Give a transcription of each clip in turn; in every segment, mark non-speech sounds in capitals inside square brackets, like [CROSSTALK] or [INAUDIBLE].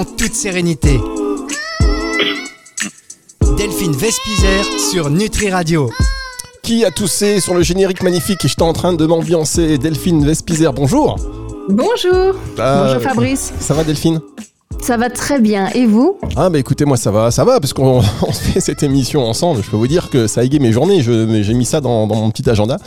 en toute sérénité. Delphine Vespizer sur Nutri Radio. Qui a toussé sur le générique magnifique et j'étais en train de m'ambiancer Delphine Vespizer, bonjour. Bonjour. Ah, Bonjour Fabrice. Ça va Delphine? Ça va très bien, et vous? Ah bah écoutez moi ça va, ça va parce qu'on [LAUGHS] on fait cette émission ensemble, je peux vous dire que ça a égayé mes journées, Je- j'ai mis ça dans, dans mon petit agenda.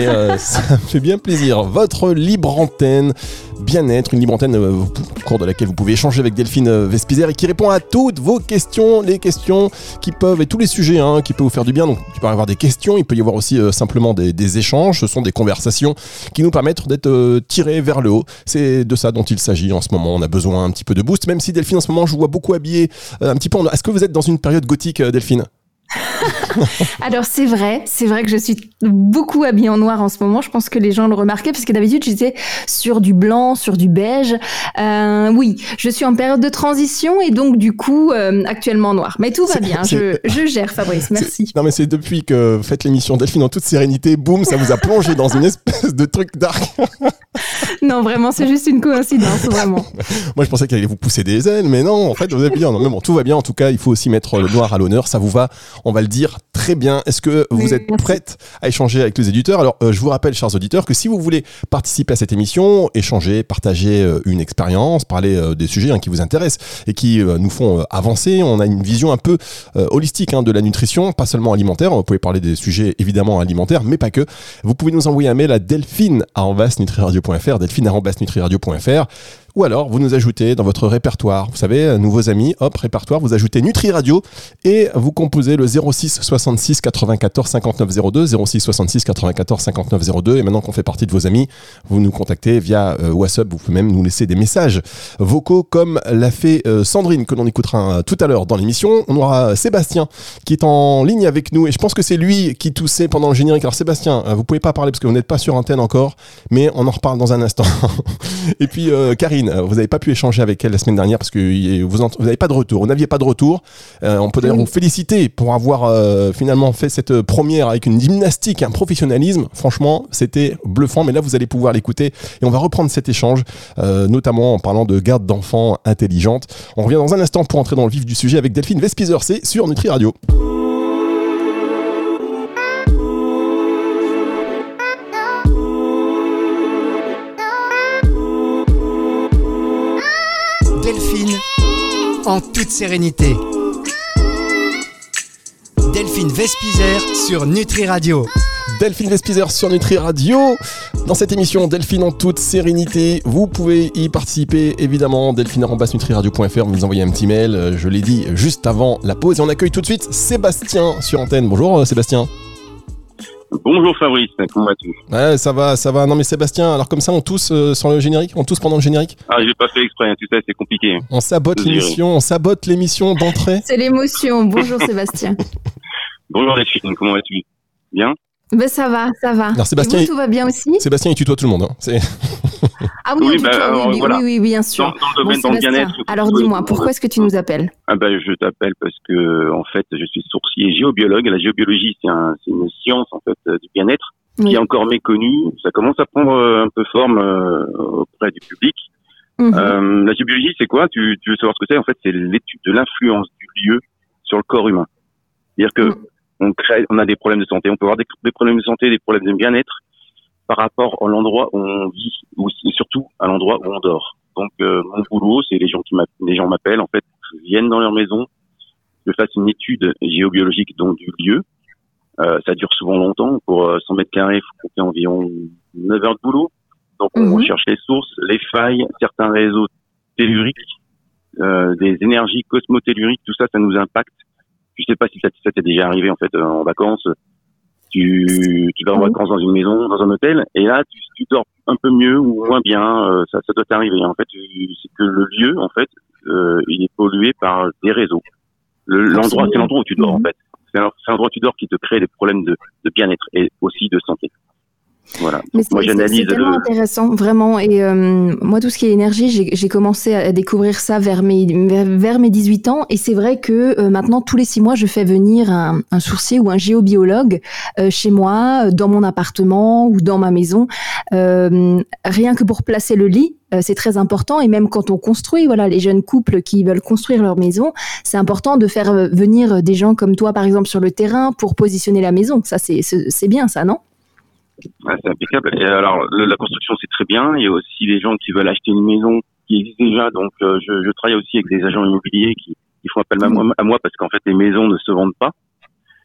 Et euh, [LAUGHS] ça me fait bien plaisir. Votre libre antenne, bien-être, une libre antenne euh, au cours de laquelle vous pouvez échanger avec Delphine euh, Vespizer et qui répond à toutes vos questions, les questions qui peuvent, et tous les sujets hein, qui peuvent vous faire du bien. Donc il peut y avoir des questions, il peut y avoir aussi euh, simplement des, échanges, ce sont des conversations qui nous permettent d'être tirés vers le haut. C'est de ça dont il s'agit en ce moment, on a besoin un petit peu de boost, même si Delphine en ce moment je vois beaucoup habillée, un petit peu en... Est-ce que vous êtes dans une période gothique Delphine? [LAUGHS] Alors c'est vrai, c'est vrai que je suis beaucoup habillée en noir en ce moment, je pense que les gens le remarquaient, parce que d'habitude j'étais sur du blanc, sur du beige. Euh, oui, je suis en période de transition et donc du coup euh, actuellement en noir. Mais tout va bien, [LAUGHS] je, je gère Fabrice, merci. Non mais c'est depuis que vous faites l'émission Delphine en toute sérénité, boum, ça vous a plongé dans une [LAUGHS] espèce de truc dark. Non vraiment, c'est juste une coïncidence, vraiment. [LAUGHS] Moi je pensais qu'elle allait vous pousser des ailes, mais non, en fait vous êtes bien. Non mais bon, tout va bien. En tout cas, il faut aussi mettre le noir à l'honneur. Ça vous va On va le dire très bien. Est-ce que vous Oui, êtes merci. prête à échanger avec les éditeurs? Alors euh, je vous rappelle, chers auditeurs, que si vous voulez participer à cette émission, échanger, partager euh, une expérience, parler euh, des sujets hein, qui vous intéressent et qui nous font avancer, on a une vision un peu holistique hein, de la nutrition, pas seulement alimentaire. Vous pouvez parler des sujets évidemment alimentaires, mais pas que. Vous pouvez nous envoyer un mail à delphine@nutriradio.fr, delphine@nutriradio.fr. Ou alors, vous nous ajoutez dans votre répertoire, vous savez, euh, nouveaux amis, hop, répertoire, vous ajoutez Nutri Radio et vous composez le 06 66 94 59 02, 06 66 94 59 02. Et maintenant qu'on fait partie de vos amis, vous nous contactez via euh, WhatsApp, vous pouvez même nous laisser des messages vocaux comme l'a fait euh, Sandrine, que l'on écoutera tout à l'heure dans l'émission. On aura Sébastien qui est en ligne avec nous et je pense que c'est lui qui toussait pendant le générique. Alors Sébastien, vous pouvez pas parler parce que vous n'êtes pas sur antenne encore, mais on en reparle dans un instant. [LAUGHS] et puis Karine, euh, vous n'avez pas pu échanger avec elle la semaine dernière parce que vous n'avez pas de retour, vous n'aviez pas de retour. Euh, on peut d'ailleurs vous féliciter pour avoir euh, finalement fait cette première avec une gymnastique, un professionnalisme. Franchement, c'était bluffant, mais là vous allez pouvoir l'écouter et on va reprendre cet échange, euh, notamment en parlant de garde d'enfants intelligente. On revient dans un instant pour entrer dans le vif du sujet avec Delphine Vespizer, c'est sur Nutri Radio. En toute sérénité. Delphine Vespizer sur Nutri Radio. Delphine Vespizer sur Nutri Radio. Dans cette émission, Delphine en toute sérénité, vous pouvez y participer évidemment. Delphine.nutriradio.fr, vous nous envoyez un petit mail, euh, je l'ai dit juste avant la pause. Et on accueille tout de suite Sébastien sur antenne. Bonjour euh, Sébastien. Bonjour Fabrice, comment vas-tu? Ouais, ça va, ça va. Non mais Sébastien, alors comme ça on tous euh, sur le générique, on tous pendant le générique? Ah, j'ai pas fait exprès, hein, tu sais, c'est compliqué. On sabote l'émission, on sabote l'émission d'entrée. C'est l'émotion, bonjour Sébastien. [LAUGHS] Bonjour Delphine, comment vas-tu? Bien? Ben ça va, ça va. Alors, Sébastien, Et il- vous, tout va bien aussi Sébastien il tutoie tout le monde. hein. C'est- [LAUGHS] Ah oui, Oui, bah, tutoie, alors, oui, oui, voilà. oui, oui, bien sûr. dans le Bon, domaine, dans le Sébastien, bien-être. alors dis-moi, pourquoi est-ce que tu nous appelles ah ben, Je t'appelle parce que, en fait, je suis sourcier géobiologue. La géobiologie, c'est un, c'est une science, en fait, euh, du bien-être qui est encore méconnue. Ça commence à prendre euh, un peu forme euh, auprès du public. Mhm. Euh, la géobiologie, c'est quoi? Tu, tu veux savoir ce que c'est? En fait, c'est l'étude de l'influence du lieu sur le corps humain. C'est-à-dire que Mm. On crée, on a des problèmes de santé, on peut avoir des, des problèmes de santé, des problèmes de bien-être par rapport à l'endroit où on vit, ou surtout à l'endroit où on dort. Donc, euh, mon boulot, c'est les gens qui m'appellent, les gens m'appellent, en fait, viennent dans leur maison, je fasse une étude géobiologique donc du lieu. Euh, ça dure souvent longtemps. Pour euh, 100 mètres carrés, il faut compter environ 9 heures de boulot. Donc, on Mhm. cherche les sources, les failles, certains réseaux telluriques, euh, des énergies cosmotelluriques, tout ça, ça nous impacte. Je sais pas si ça, t'est déjà arrivé en fait euh, en vacances. Tu, tu vas en Oui. vacances dans une maison, dans un hôtel, et là tu, tu dors un peu mieux ou moins bien. euh, ça, ça doit t'arriver. En fait, tu- c'est que le lieu, en fait, euh, il est pollué par des réseaux. Le- L'endroit, c'est l'endroit où tu dors en Mhm. fait. C'est l'endroit où tu dors qui te crée des problèmes de, de bien-être et aussi de santé. Voilà. Mais c'est- tellement le. intéressant, vraiment. Et euh, moi, tout ce qui est énergie, j'ai commencé à découvrir ça vers mes, vers, mes 18 ans. Et c'est vrai que euh, maintenant, tous les six mois, je fais venir un, un sourcier ou un géobiologue euh, chez moi, dans mon appartement ou dans ma maison, rien que pour placer le lit c'est très important. Et même quand on construit, voilà, les jeunes couples qui veulent construire leur maison, c'est important de faire venir des gens comme toi, par exemple, sur le terrain pour positionner la maison. Ça, c'est bien, ça, non? C'est impeccable. Et alors, la construction, c'est très bien. Il y a aussi des gens qui veulent acheter une maison qui existe déjà. Donc, je, je, travaille aussi avec des agents immobiliers qui, qui font appel à moi, à moi parce qu'en fait, les maisons ne se vendent pas.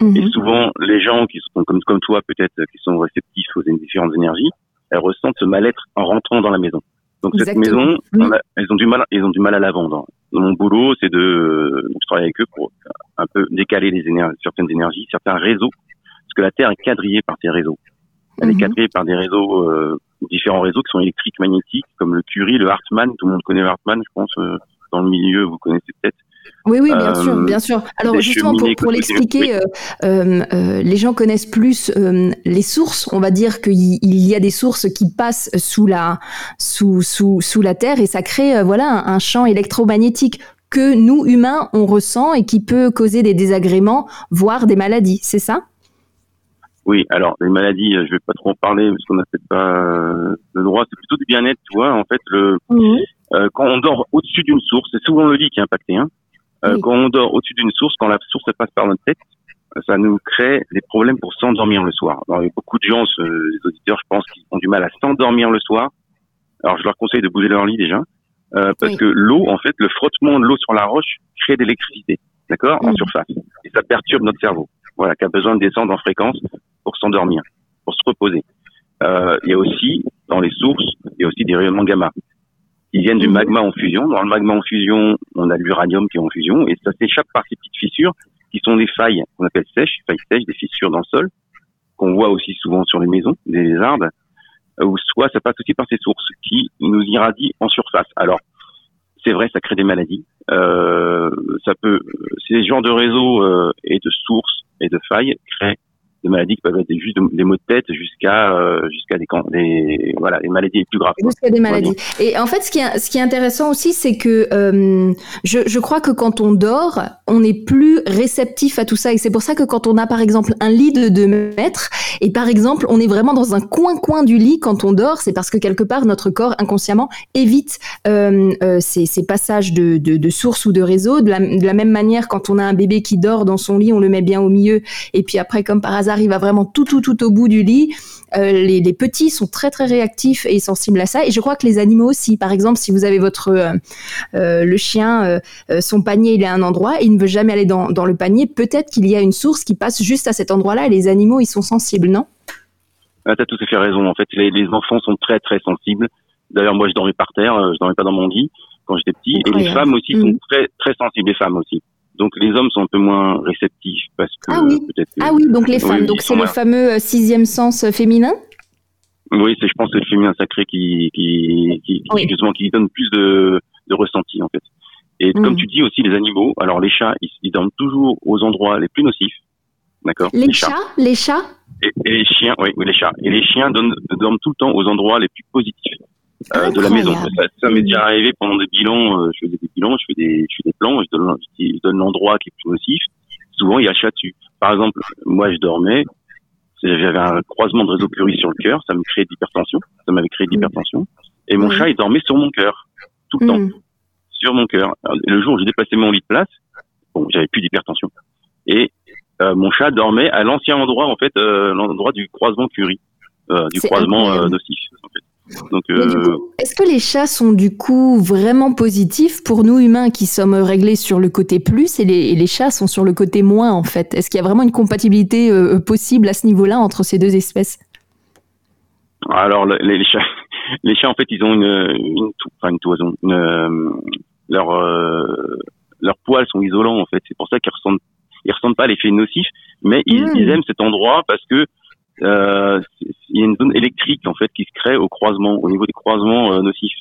Et mhm. souvent, les gens qui sont comme, comme toi, peut-être, qui sont réceptifs aux différentes énergies, elles ressentent ce mal-être en rentrant dans la maison. Donc cette maison, elles ont du mal, ils ont du mal à la vendre. Mon boulot, c'est de, je travaille avec eux pour un peu décaler les énergies, certaines énergies, certains réseaux, parce que la Terre est quadrillée par ces réseaux. Elle est mhm. quadrillée par des réseaux, euh, différents réseaux qui sont électriques, magnétiques, comme le Curie, le Hartmann. Tout le monde connaît le Hartmann, je pense, euh, dans le milieu, vous connaissez peut-être. Oui, oui, bien sûr, euh, bien sûr. Alors justement, pour, pour l'expliquer, euh, euh, les gens connaissent plus les sources. On va dire qu'il y a des sources qui passent sous la, sous, sous, sous la Terre et ça crée voilà, un, champ électromagnétique que nous, humains, on ressent et qui peut causer des désagréments, voire des maladies. C'est ça? Oui, alors les maladies, je vais pas trop en parler parce qu'on n'a peut-être pas le droit. C'est plutôt du bien-être, tu vois. En fait, le quand on dort au-dessus d'une source, c'est souvent le lit qui est impacté. Hein. Euh, quand on dort au-dessus d'une source, quand la source passe par notre tête, ça nous crée des problèmes pour s'endormir le soir. il y a beaucoup de gens, les auditeurs, je pense, qui ont du mal à s'endormir le soir. Alors, je leur conseille de bouger leur lit déjà, euh, parce que l'eau, en fait, le frottement de l'eau sur la roche crée de l'électricité, d'accord, en surface, et ça perturbe notre cerveau. Voilà, qui a besoin de descendre en fréquence pour s'endormir, pour se reposer. Euh, il y a aussi dans les sources, il y a aussi des rayonnements gamma. Ils viennent du mhm. magma en fusion. Dans le magma en fusion, on a l'uranium qui est en fusion et ça s'échappe par ces petites fissures qui sont des failles qu'on appelle sèches, failles sèches, des fissures dans le sol qu'on voit aussi souvent sur les maisons, des arbres, ou soit ça passe aussi par ces sources qui nous irradient en surface. Alors, c'est vrai, ça crée des maladies. Euh, ça peut, ces genres de réseaux euh, et de sources et de failles créent des maladies qui peuvent être juste des maux de tête jusqu'à euh, jusqu'à des, des voilà les maladies les plus graves. Jusqu'à des maladies. Et en fait, ce qui est, ce qui est intéressant aussi, c'est que euh, je, je crois que quand on dort, on est plus réceptif à tout ça. Et c'est pour ça que quand on a par exemple un lit de 2 mètres, et par exemple on est vraiment dans un coin-coin du lit quand on dort, c'est parce que quelque part notre corps inconsciemment évite euh, euh ces, ces, passages de, de, de sources ou de réseaux. De la, de la même manière, quand on a un bébé qui dort dans son lit, on le met bien au milieu. Et puis après, comme par hasard, arrive à vraiment tout, tout, tout au bout du lit. Euh, les, petits sont très, très réactifs et sensibles à ça. Et je crois que les animaux aussi. Par exemple, si vous avez votre euh, euh, le chien, son panier, il est à un endroit et il ne veut jamais aller dans, le panier, peut-être qu'il y a une source qui passe juste à cet endroit-là. Et les animaux, ils sont sensibles, non? Ah, Tu as tout à fait raison. En fait, les, enfants sont très, très sensibles. D'ailleurs, moi, je dormais par terre, je dormais pas dans mon lit quand j'étais petit. Et les femmes aussi sont mmh. très, très sensibles, les femmes aussi. Donc les hommes sont un peu moins réceptifs parce que ah oui, ah oui donc les femmes, donc c'est le fameux euh, sixième sens euh, féminin? Oui, c'est je pense que le féminin sacré qui qui qui, justement qui donne plus de, de ressenti en fait. Et comme mm. tu dis aussi les animaux, alors les chats ils, dorment toujours aux endroits les plus nocifs, d'accord? Les, chats, les chats? Et, les chiens, oui, oui les chats. Et les chiens dorment tout le temps aux endroits les plus positifs. Euh, de la maison. Ça, m'est déjà arrivé pendant des bilans. Euh, je faisais des bilans, je fais des, je fais des plans, je donne, je donne l'endroit qui est plus nocif. Souvent, il y a chat dessus. Par exemple, moi, je dormais, j'avais un croisement de réseau curie sur le cœur, ça me créait d'hypertension, ça m'avait créé d'hypertension. Et mon chat, il dormait sur mon cœur, tout le temps, mm. sur mon cœur. Le jour où j'ai déplacé mon lit de place, bon, j'avais plus d'hypertension. Et euh, mon chat dormait à l'ancien endroit, en fait, euh, l'endroit du croisement curie, euh, du croisement nocif. Euh, est-ce que les chats sont du coup vraiment positifs pour nous humains qui sommes réglés sur le côté plus et les, chats sont sur le côté moins en fait? Est-ce qu'il y a vraiment une compatibilité euh, possible à ce niveau-là entre ces deux espèces? Alors les, chats, [LAUGHS] les chats en fait ils ont une, une, enfin, une toison, euh, leur leurs poils sont isolants en fait. C'est pour ça qu'ils ressentent ils ressentent pas l'effet nocif, mais ils, hmm. ils aiment cet endroit parce que euh, il y a une zone électrique en fait qui se crée au croisement, au niveau des croisements euh, nocifs.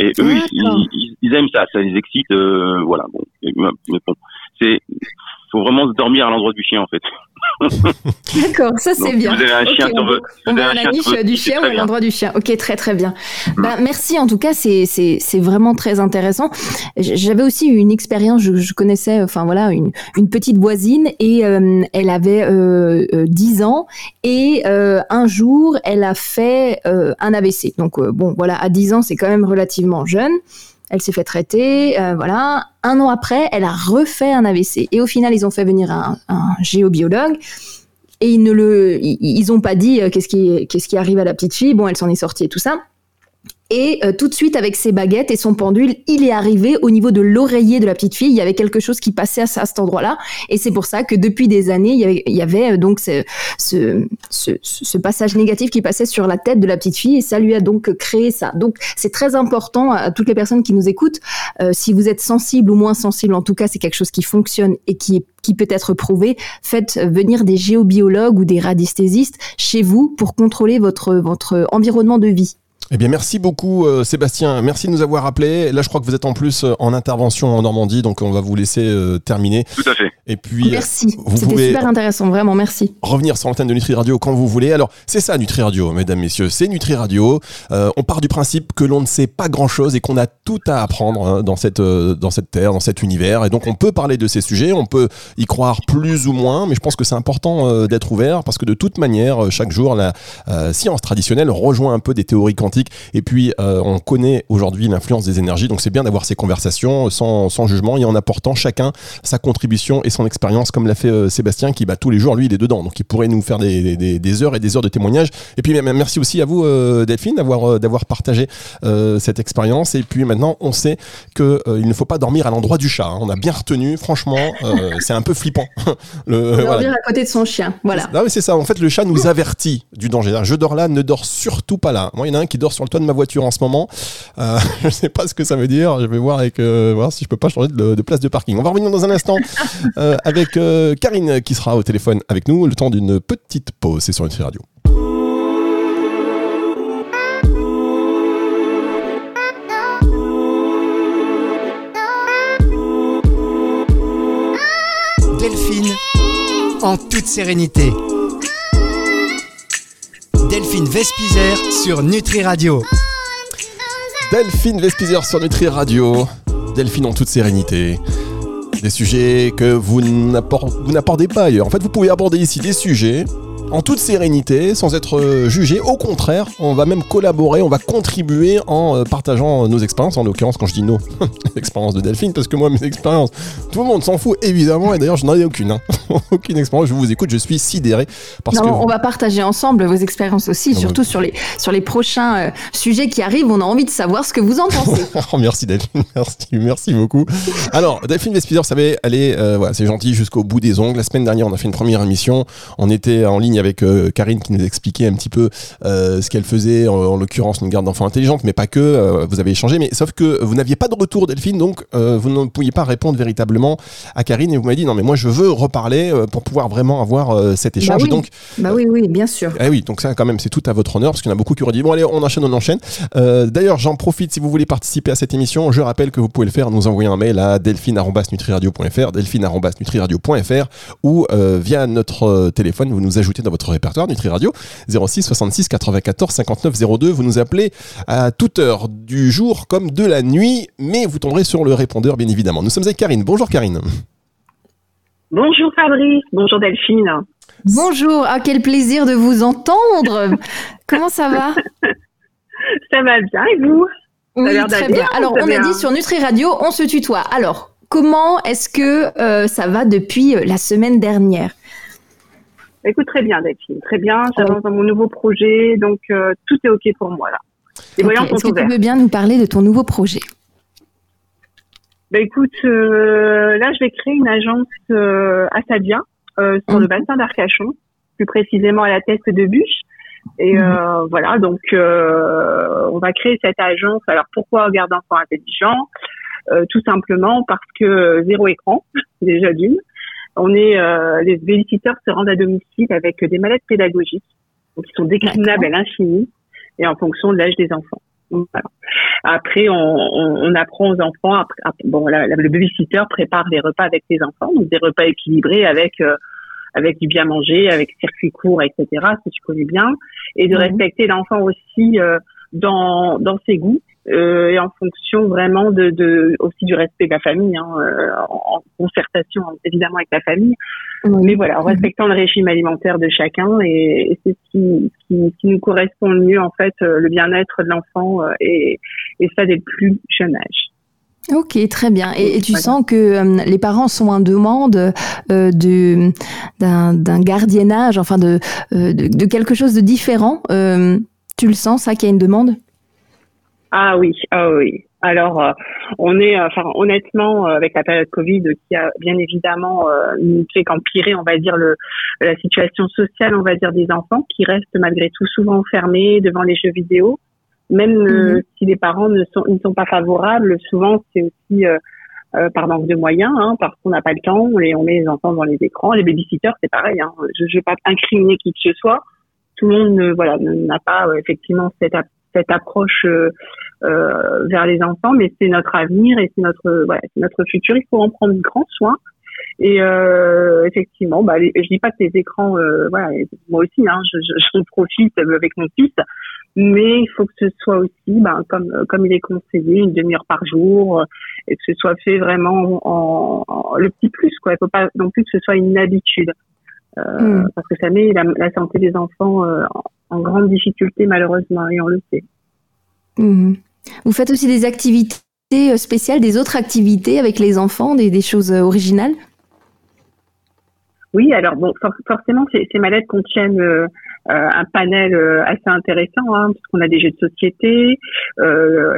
Et eux, ils, ils, aiment ça, ça les excite, euh, voilà. Bon, mais bon, c'est, faut vraiment se dormir à l'endroit du chien en fait. [LAUGHS] D'accord, ça c'est bien. Vous avez un chien Ok, sur on, votre- on va à la niche du chien ou à l'endroit du chien. Ok, très très bien. Mm. Bah, merci en tout cas, c'est vraiment très intéressant. J'avais aussi une expérience, je, je connaissais, enfin voilà, une, une petite voisine et euh, elle avait euh, euh, 10 ans et euh, un jour elle a fait euh, un AVC. Donc euh, bon, voilà, à 10 ans c'est quand même relativement jeune. Elle s'est fait traiter, euh, voilà. Un an après, elle a refait un AVC. Et au final, ils ont fait venir un, géobiologue. Et ils ne le, ils, ils ont pas dit euh, qu'est-ce qui, qu'est-ce qui arrive à la petite fille. Bon, elle s'en est sortie et tout ça. Et euh, tout de suite, avec ses baguettes et son pendule, il est arrivé au niveau de l'oreiller de la petite fille. Il y avait quelque chose qui passait à, cet endroit-là. Et c'est pour ça que depuis des années, il y avait, il y avait euh, donc ce, ce, ce, ce passage négatif qui passait sur la tête de la petite fille. Et ça lui a donc créé ça. Donc c'est très important à toutes les personnes qui nous écoutent. Euh, si vous êtes sensible ou moins sensible, en tout cas, c'est quelque chose qui fonctionne et qui, qui peut être prouvé. Faites venir des géobiologues ou des radiesthésistes chez vous pour contrôler votre, votre environnement de vie. Eh bien, merci beaucoup, euh, Sébastien. Merci de nous avoir appelés. Là, je crois que vous êtes en plus euh, en intervention en Normandie, donc on va vous laisser euh, terminer. Tout à fait. Et puis, Merci. vous C'était pouvez- super intéressant, vraiment, merci. revenir sur l'antenne de Nutri Radio quand vous voulez. Alors, c'est ça Nutri Radio, mesdames, messieurs, c'est Nutri Radio. Euh, on part du principe que l'on ne sait pas grand-chose et qu'on a tout à apprendre hein, dans cette euh, dans cette terre, dans cet univers. Et donc, on peut parler de ces sujets, on peut y croire plus ou moins, mais je pense que c'est important euh, d'être ouvert parce que de toute manière, chaque jour, la euh, science traditionnelle rejoint un peu des théories quantiques. Et puis, euh, on connaît aujourd'hui l'influence des énergies, donc c'est bien d'avoir ces conversations sans, sans jugement et en apportant chacun sa contribution et son expérience, comme l'a fait euh, Sébastien, qui bah, tous les jours, lui, il est dedans. Donc il pourrait nous faire des, des- des heures et des heures de témoignages. Et puis merci aussi à vous, euh, Delphine, d'avoir euh, d'avoir partagé euh, cette expérience. Et puis maintenant, on sait euh, il ne faut pas dormir à l'endroit du chat. hein. On a bien retenu, franchement, euh, [LAUGHS] c'est un peu flippant. [LAUGHS] Le, euh, voilà. Dormir à côté de son chien, voilà. Ah oui, c'est ça. En fait, le chat nous avertit du danger. Je dors là, ne dors surtout pas là. Moi, il y en a un qui sur le toit de ma voiture en ce moment. Euh, [LAUGHS] je sais pas ce que ça veut dire. Je vais voir avec euh, voir si je peux pas changer de, de place de parking. On va revenir dans un instant [LAUGHS] euh, avec euh, Karine qui sera au téléphone avec nous le temps d'une petite pause. C'est sur une radio. Delphine, en toute sérénité. Delphine Vespizer sur Nutri Radio. Delphine Vespizer sur Nutri Radio. Delphine en toute sérénité. Des sujets que vous n'appor- vous n'abordez pas ailleurs. En fait, vous pouvez aborder ici des sujets en toute sérénité, sans être euh, jugé. Au contraire, on va même collaborer, on va contribuer en euh, partageant nos expériences. En l'occurrence, quand je dis nos [LAUGHS] expériences de Delphine, parce que moi, mes expériences, tout le monde s'en fout évidemment. Et d'ailleurs, je n'en ai aucune. hein. [LAUGHS] aucune expérience. Je vous écoute, je suis sidéré parce Non, que on va partager ensemble vos expériences aussi, Ah surtout sur les, sur les prochains euh, sujets qui arrivent. On a envie de savoir ce que vous en pensez. [LAUGHS] Oh, merci Delphine, merci, merci beaucoup. Alors, Delphine Vespizer, vous savez, elle est, euh, voilà, c'est gentil jusqu'au bout des ongles. La semaine dernière, on a fait une première émission. On était en ligne avec euh, Karine qui nous expliquait un petit peu euh, ce qu'elle faisait, en, en l'occurrence une garde d'enfants intelligente, mais pas que. euh, vous avez échangé, mais sauf que vous n'aviez pas de retour, Delphine, donc vous ne pouviez pas répondre véritablement à Karine et vous m'avez dit non, mais moi je veux reparler pour pouvoir vraiment avoir cet échange. oui. Et donc, bah oui, oui, bien sûr. eh oui, donc ça quand même, c'est tout à votre honneur, parce qu'il y en a beaucoup qui auraient dit, bon allez, on enchaîne, on enchaîne. D'ailleurs, j'en profite, si vous voulez participer à cette émission, je rappelle que vous pouvez le faire, nous envoyer un mail à delphine.nutriradio.fr, delphine.nutriradio.fr, ou via notre téléphone, vous nous ajoutez dans votre répertoire Nutri Radio, 06 66 94 59 02, vous nous appelez à toute heure du jour comme de la nuit, mais vous tomberez sur le répondeur, bien évidemment. Nous sommes avec Karine. Bonjour Karine. Bonjour Fabrice, bonjour Delphine. Bonjour, ah, quel plaisir de vous entendre. [LAUGHS] Comment ça va? [LAUGHS] Ça va bien et vous? Oui, très bien. bien, Alors, on a dit sur Nutri Radio, on se tutoie. Alors, comment est-ce que euh, ça va depuis euh, la semaine dernière? Écoute, très bien Delphine, très bien. J'avance dans mon nouveau projet, donc euh, tout est OK pour moi là. Les Ok, voyants Est-ce que tu veux bien nous parler de ton nouveau projet? Bah, écoute, euh, là je vais créer une agence euh, à Sabia, euh, sur Mhm. le bassin d'Arcachon, plus précisément à la tête de Bûche. Et Mhm. euh, voilà, donc on va créer cette agence. Alors pourquoi garde d'enfants intelligents Euh, Tout simplement parce que zéro écran, [LAUGHS] déjà d'une. On est euh, les visiteurs se rendent à domicile avec des mallettes pédagogiques, donc qui sont déclinables à l'infini et en fonction de l'âge des enfants. Donc, voilà. Après, on, on, on apprend aux enfants. Après, bon, la- la- le babysitter prépare les repas avec les enfants, donc des repas équilibrés avec euh, avec du bien manger, avec circuit court, etc. Ce que tu connais bien, et de respecter l'enfant aussi dans dans ses goûts euh, et en fonction vraiment de, de, aussi du respect de la famille, hein, euh, en, concertation évidemment avec la famille. Mais voilà, en mhm. respectant le régime alimentaire de chacun et, c'est ce qui, qui, qui, nous correspond le mieux en fait, euh, le bien-être de l'enfant et, et ça dès le plus jeune âge. Ok, très bien. Et, tu sens que les parents sont en demande euh, de, d'un, gardiennage, enfin de, de, de, quelque chose de différent. tu le sens, ça, qu'il y a une demande? Ah oui, ah oui. Alors, euh, on est, enfin, honnêtement, euh, avec la période Covid, qui a bien évidemment euh, fait qu'empirer, on va dire, le, la situation sociale, on va dire, des enfants, qui restent malgré tout souvent fermés devant les jeux vidéo. Même mhm. si les parents ne sont, ne sont pas favorables, souvent c'est aussi par manque de moyens, hein, parce qu'on n'a pas le temps et on met les enfants dans les écrans. Les babysitters, c'est pareil. Hein. Je ne vais pas incriminer qui que ce soit. Tout le monde, ne, voilà, n'a pas effectivement cette cette approche euh, euh, vers les enfants, mais c'est notre avenir et c'est notre voilà, c'est notre futur. Il faut en prendre grand soin. Et euh, effectivement, bah, je dis pas que les écrans, euh, voilà, moi aussi, hein, je, je, je, profite avec mon fils, mais il faut que ce soit aussi, bah, comme comme il est conseillé, une demi-heure par jour, et que ce soit fait vraiment en, le petit plus, quoi. Il faut pas non plus que ce soit une habitude, euh, hmm. parce que ça met la, la santé des enfants euh, en grande difficulté malheureusement et on le sait. Mhm. Vous faites aussi des activités euh, spéciales, des autres activités avec les enfants, des, choses euh, originales? Oui, alors bon, forcément, ces, ces mallettes contiennent euh, un panel assez intéressant, hein, parce qu'on a des jeux de société,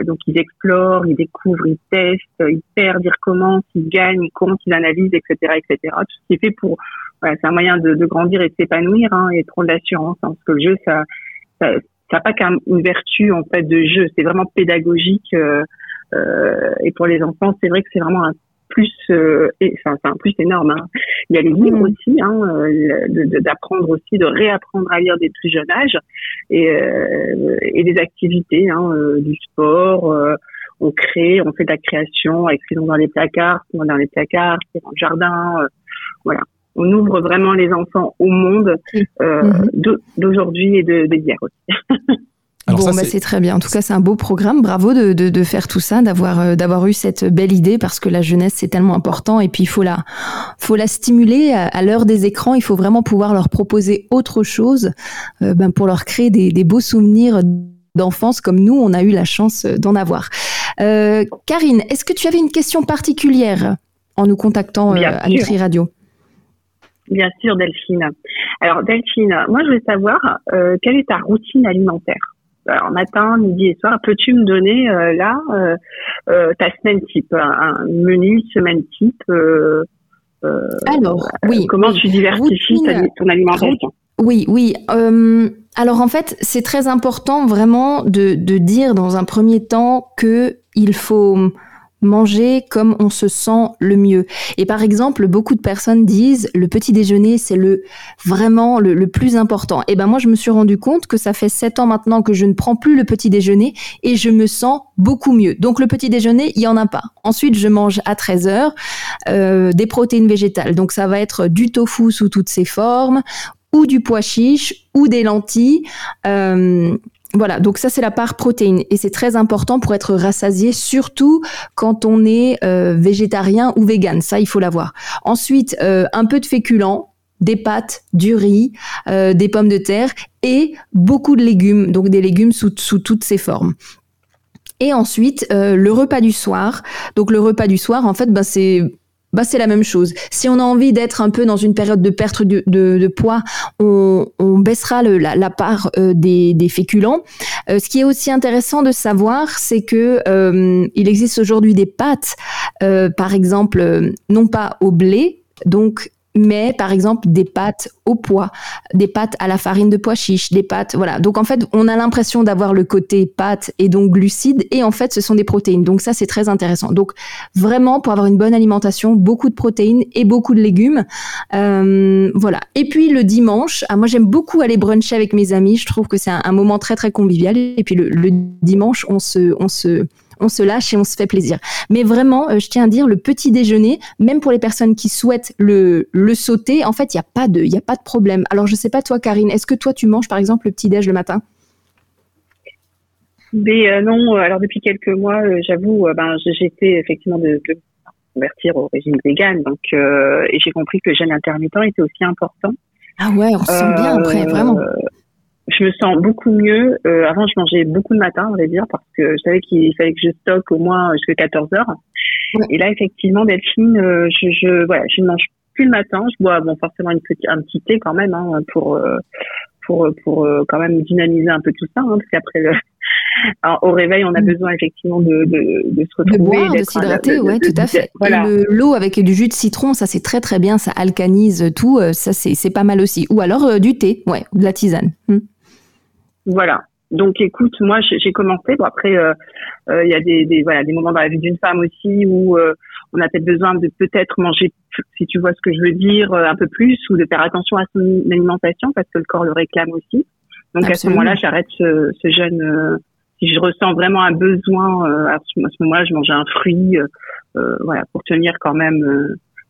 donc ils explorent, ils découvrent, ils testent, ils perdent, ils recommencent, ils gagnent, ils comptent, ils analysent, etc., etc. Tout ce qui est fait pour c'est un moyen de, de grandir et de s'épanouir hein, et de prendre l'assurance. Hein, parce que le jeu, ça, ça, ça pas qu'une vertu en fait de jeu, c'est vraiment pédagogique. Euh, euh, et pour les enfants, c'est vrai que c'est vraiment un plus, euh, enfin c'est un plus énorme. Hein. Il y a les livres mmh. aussi, hein, d'apprendre aussi, de réapprendre à lire des plus jeunes âges, et, euh, et des activités, hein, euh, du sport. on crée, on fait de la création, écrivons dans les placards, dans les placards, dans le jardin, voilà on ouvre vraiment les enfants au monde euh, mhm. d'aujourd'hui et d'hier aussi. [LAUGHS] bon, bah, c'est très bien. En tout cas, c'est un beau programme. Bravo de, de, de faire tout ça, d'avoir euh, d'avoir eu cette belle idée parce que la jeunesse c'est tellement important et puis il faut la faut la stimuler à, l'heure des écrans. Il faut vraiment pouvoir leur proposer autre chose euh, ben, pour leur créer des, des beaux souvenirs d'enfance comme nous on a eu la chance d'en avoir. Euh, Karine, est-ce que tu avais une question particulière en nous contactant à Nutri Radio? Bien sûr, Delphine. Alors, Delphine, moi, je veux savoir euh, quelle est ta routine alimentaire? Alors matin, midi et soir, peux-tu me donner euh, là euh, euh, ta semaine type, un, menu semaine type Alors, oui. Comment tu diversifies ton alimentation? Oui, oui. alors en fait, c'est très important vraiment de, de dire dans un premier temps que il faut manger comme on se sent le mieux. Et par exemple, beaucoup de personnes disent le petit déjeuner, c'est le vraiment le, plus important. Et ben moi, je me suis rendu compte que ça fait sept ans maintenant que je ne prends plus le petit déjeuner et je me sens beaucoup mieux. Donc le petit déjeuner, il y en a pas. Ensuite, je mange à 13 heures euh, des protéines végétales. Donc ça va être du tofu sous toutes ses formes ou du pois chiche ou des lentilles. Euh, voilà, donc ça c'est la part protéine et c'est très important pour être rassasié, surtout quand on est euh, végétarien ou vegan. Ça, il faut l'avoir. Ensuite, euh, un peu de féculents, des pâtes, du riz, euh, des pommes de terre et beaucoup de légumes, donc des légumes sous, sous toutes ses formes. Et ensuite, le repas du soir. Donc le repas du soir, en fait, ben, c'est bah, c'est la même chose. Si on a envie d'être un peu dans une période de perte de, de, poids, on, on baissera le, la, part euh, des, des, féculents. Euh, ce qui est aussi intéressant de savoir, c'est que euh, il existe aujourd'hui des pâtes, par exemple, non pas au blé, donc mais par exemple des pâtes au pois, des pâtes à la farine de pois chiche, des pâtes, voilà. Donc en fait, on a l'impression d'avoir le côté pâte et donc glucides, et en fait, ce sont des protéines. Donc ça, c'est très intéressant. Donc vraiment, pour avoir une bonne alimentation, beaucoup de protéines et beaucoup de légumes, euh, voilà. Et puis le dimanche, ah, moi j'aime beaucoup aller bruncher avec mes amis. Je trouve que c'est un, moment très très convivial. Et puis le, dimanche, on se on se lâche et on se fait plaisir. Mais vraiment, je tiens à dire, le petit déjeuner, même pour les personnes qui souhaitent le, le sauter, en fait, il n'y a pas de, il a pas de problème. Alors, je sais pas toi, Karine, est-ce que toi tu manges par exemple le petit déj le matin? Mais non, alors depuis quelques mois, j'avoue, ben j'étais effectivement de, de, convertir au régime vegan, donc et j'ai compris que le jeûne intermittent était aussi important. Ah ouais, on se sent bien après, vraiment. Je me sens beaucoup mieux. avant, je mangeais beaucoup le matin, on va dire, parce que je savais qu'il fallait que je stocke au moins jusqu'à 14 heures. Et là, effectivement, Delphine, je, je, voilà, je ne mange plus le matin. Je bois bon forcément une petite, un petit thé quand même hein, pour pour pour quand même dynamiser un peu tout ça, hein, parce qu'après le [LAUGHS] alors, au réveil, on a mm. besoin effectivement de, de, de se retrouver. De boire, de s'hydrater, ouais, tout à fait. Voilà. L'eau avec du jus de citron, ça c'est très très bien, ça alcanise tout, euh, ça c'est pas mal aussi. Ou alors euh, du thé, ouais, de la tisane. Mm. Voilà. Donc écoute, moi j'ai commencé. Bon après, euh, il y a des, des, voilà des moments dans la vie d'une femme aussi où on a peut-être besoin de peut-être manger, si tu vois ce que je veux dire, un peu plus ou de faire attention à son alimentation parce que le corps le réclame aussi. Donc à ce moment-là, j'arrête ce, ce jeûne si je ressens vraiment un besoin, euh, à ce, moment-là, je mange un fruit, euh, euh, voilà, pour tenir quand même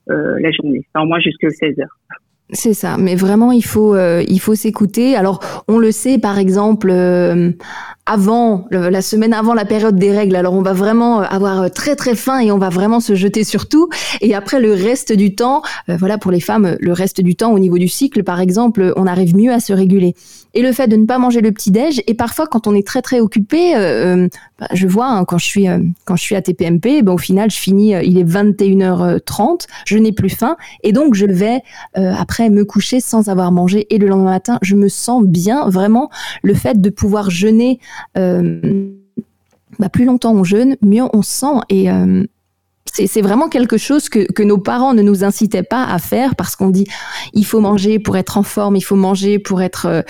la journée. Enfin, moi, jusqu'à 16 heures. C'est ça, mais vraiment il faut il faut s'écouter. Alors on le sait par exemple avant la semaine avant la période des règles. Alors on va vraiment avoir très très faim et on va vraiment se jeter sur tout. Et après le reste du temps, voilà pour les femmes, le reste du temps au niveau du cycle par exemple, on arrive mieux à se réguler et le fait de ne pas manger le petit déj et parfois quand on est très très occupé euh, euh, bah, je vois hein, quand je suis euh, quand je suis à TPMP ben, au final je finis il est 21h30 je n'ai plus faim et donc je vais après me coucher sans avoir mangé et le lendemain matin je me sens bien vraiment le fait de pouvoir jeûner bah, plus longtemps on jeûne mieux on se sent et c'est vraiment quelque chose que, que, nos parents ne nous incitaient pas à faire parce qu'on dit il faut manger pour être en forme, il faut manger pour être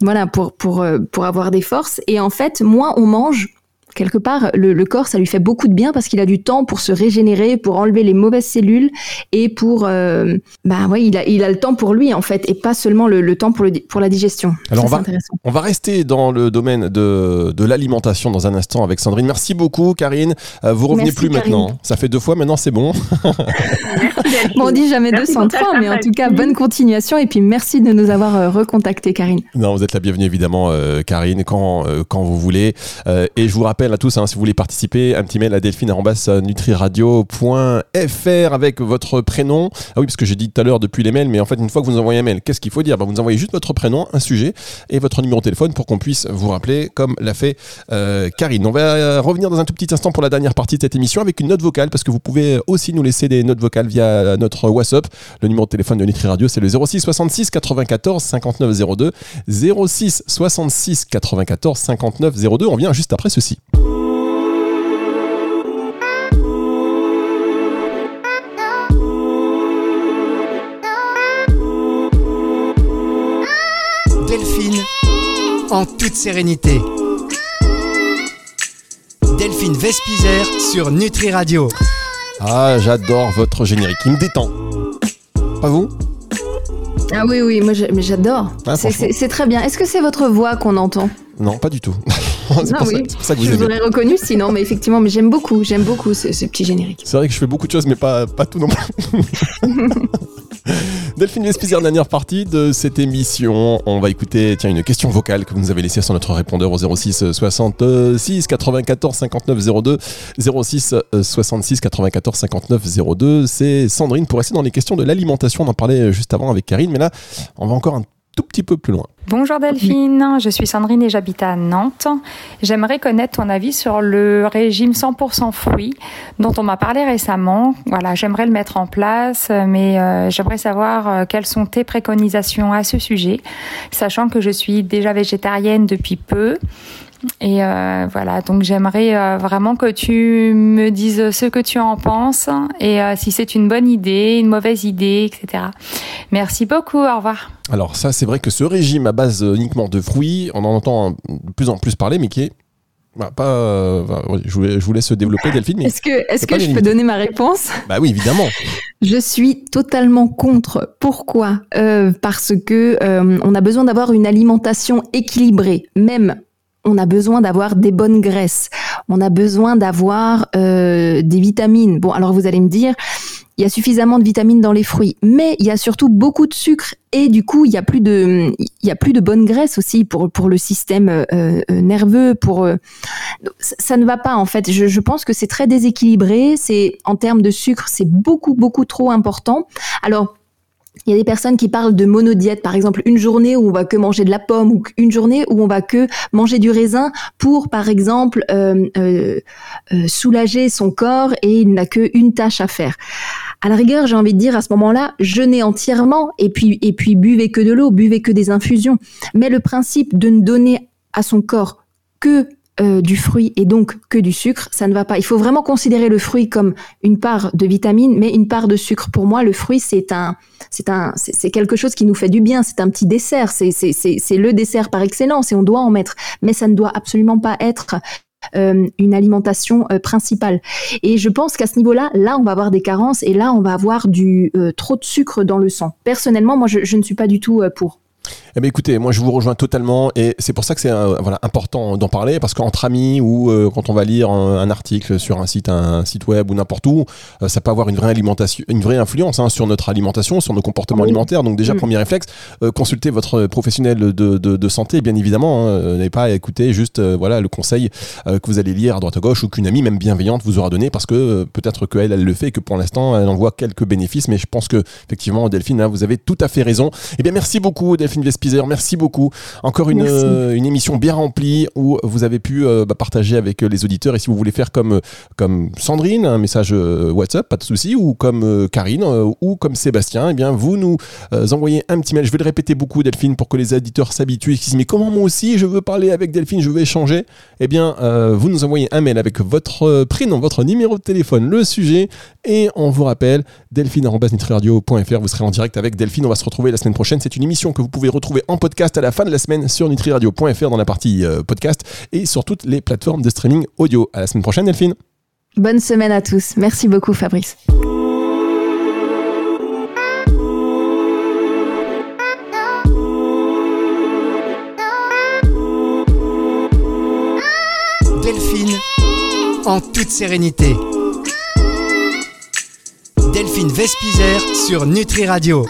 voilà, pour, pour, euh, pour avoir des forces. Et en fait, moins on mange, quelque part, le, corps, ça lui fait beaucoup de bien parce qu'il a du temps pour se régénérer, pour enlever les mauvaises cellules et pour, euh, bah ouais, il a, il a le temps pour lui en fait et pas seulement le, temps pour, le, pour la digestion. Alors on va, on va rester dans le domaine de, de l'alimentation dans un instant avec Sandrine. Merci beaucoup, Karine. Euh, vous revenez plus maintenant. Ça fait deux fois, maintenant c'est bon. [LAUGHS] bon, on dit jamais 203, mais en tout cas, bonne continuation et puis merci de nous avoir euh, recontacté, Karine. Non, vous êtes la bienvenue évidemment, Karine, quand, quand vous voulez. et je vous rappelle à tous, hein, si vous voulez participer, un petit mail à delphine.nutriradio.fr avec votre prénom. Ah oui, parce que j'ai dit tout à l'heure depuis les mails, mais en fait, une fois que vous nous envoyez un mail, qu'est-ce qu'il faut dire? Bah, Vous nous envoyez juste votre prénom, un sujet et votre numéro de téléphone pour qu'on puisse vous rappeler, comme l'a fait euh, Karine. On va revenir dans un tout petit instant pour la dernière partie de cette émission avec une note vocale, parce que vous pouvez aussi nous laisser des notes vocales via notre WhatsApp. Le numéro de téléphone de Nutri Radio, c'est le 06 66 94 59 02. 06 66 94 59 02. On vient juste après ceci. Delphine, en toute sérénité. Delphine Vespizer sur Nutri Radio. Ah, j'adore votre générique, il me détend. Pas vous Ah oui, oui, moi mais j'adore. Ah, c'est très bien. Est-ce que c'est votre voix qu'on entend Non, pas du tout. [LAUGHS] c'est pour, ça que vous Je vous aurais reconnu sinon, mais effectivement, mais j'aime beaucoup, j'aime beaucoup ce, petit générique. C'est vrai que je fais beaucoup de choses, mais pas, pas tout non plus. [LAUGHS] [LAUGHS] Delphine Vespizer, dernière partie de cette émission. On va écouter tiens, une question vocale que vous nous avez laissée sur notre répondeur au 06 66 94 59 02. 06 66 94 59 02. C'est Sandrine pour rester dans les questions de l'alimentation. On en parlait juste avant avec Karine, mais là, on va encore un petit peu plus loin. Bonjour Delphine, je suis Sandrine et j'habite à Nantes. J'aimerais connaître ton avis sur le régime 100% fruits dont on m'a parlé récemment. Voilà, j'aimerais le mettre en place, mais euh, j'aimerais savoir euh, quelles sont tes préconisations à ce sujet, sachant que je suis déjà végétarienne depuis peu et euh, voilà, donc j'aimerais euh, vraiment que tu me dises ce que tu en penses et euh, si c'est une bonne idée, une mauvaise idée, etc. Merci beaucoup, au revoir. Alors ça, c'est vrai que ce régime à base uniquement de fruits, on en entend de plus en plus parler, mais qui est bah, pas, je, vous, laisse développer, Delphine. Est-ce que, est-ce que je peux donner ma réponse? Bah oui, évidemment. Je suis totalement contre. Pourquoi? Parce que on a besoin d'avoir une alimentation équilibrée, même on a besoin d'avoir des bonnes graisses. on a besoin d'avoir euh, des vitamines. Bon, alors vous allez me dire, il y a suffisamment de vitamines dans les fruits, mais il y a surtout beaucoup de sucre et du coup il y a plus de il y a plus de bonne graisse aussi pour pour le système euh, euh, nerveux pour ça ne va pas en fait je, je pense que c'est très déséquilibré c'est en termes de sucre c'est beaucoup beaucoup trop important alors il y a des personnes qui parlent de monodiète, par exemple une journée où on va que manger de la pomme ou une journée où on va que manger du raisin pour, par exemple, euh, euh, euh, soulager son corps et il n'a qu'une tâche à faire. À la rigueur, j'ai envie de dire à ce moment-là, jeûnez entièrement et puis et puis buvez que de l'eau, buvez que des infusions. Mais le principe de ne donner à son corps que euh, du fruit et donc que du sucre, ça ne va pas. Il faut vraiment considérer le fruit comme une part de vitamine, mais une part de sucre. Pour moi, le fruit, c'est un, c'est un, c'est quelque chose qui nous fait du bien. C'est un petit dessert. C'est, c'est, c'est le dessert par excellence et on doit en mettre. Mais ça ne doit absolument pas être euh, une alimentation euh, principale. Et je pense qu'à ce niveau-là, là, on va avoir des carences et là, on va avoir du trop de sucre dans le sang. Personnellement, moi, je ne suis pas du tout pour. Eh bien, écoutez, moi je vous rejoins totalement et c'est pour ça que c'est voilà, important d'en parler parce qu'entre amis ou euh, quand on va lire un, un, article sur un site, un, site web ou n'importe où, euh, ça peut avoir une vraie alimentation, une vraie influence hein, sur notre alimentation, sur nos comportements oui. alimentaires. Donc déjà, mmh. premier réflexe, euh, consultez votre professionnel de, de, de santé, bien évidemment. Hein, N'avez pas à écouter juste voilà le conseil que vous allez lire à droite à gauche ou qu'une amie, même bienveillante, vous aura donné parce que peut-être qu'elle, elle le fait et que pour l'instant, elle en voit quelques bénéfices. Mais je pense que effectivement, Delphine, hein, vous avez tout à fait raison. Eh bien, merci beaucoup, Delphine Vespizer. Merci beaucoup. Encore une, euh, une, émission bien remplie où vous avez pu euh, bah, partager avec les auditeurs. Et si vous voulez faire comme, comme Sandrine, un message euh, WhatsApp, pas de souci, ou comme euh, Karine, euh, ou comme Sébastien, eh bien vous nous envoyez un petit mail. Je vais le répéter beaucoup, Delphine, pour que les auditeurs s'habituent et qu'ils se disent mais comment moi aussi je veux parler avec Delphine, je veux échanger? Eh bien, vous nous envoyez un mail avec votre prénom, votre numéro de téléphone, le sujet, et on vous rappelle delphine.nitriradio.fr. Vous serez en direct avec Delphine. On va se retrouver la semaine prochaine. C'est une émission que vous pouvez retrouver en podcast à la fin de la semaine sur nutriradio.fr dans la partie euh, podcast et sur toutes les plateformes de streaming audio. À la semaine prochaine, Delphine. Bonne semaine à tous. Merci beaucoup, Fabrice. Delphine, en toute sérénité. Delphine Vespizer sur Nutri Radio.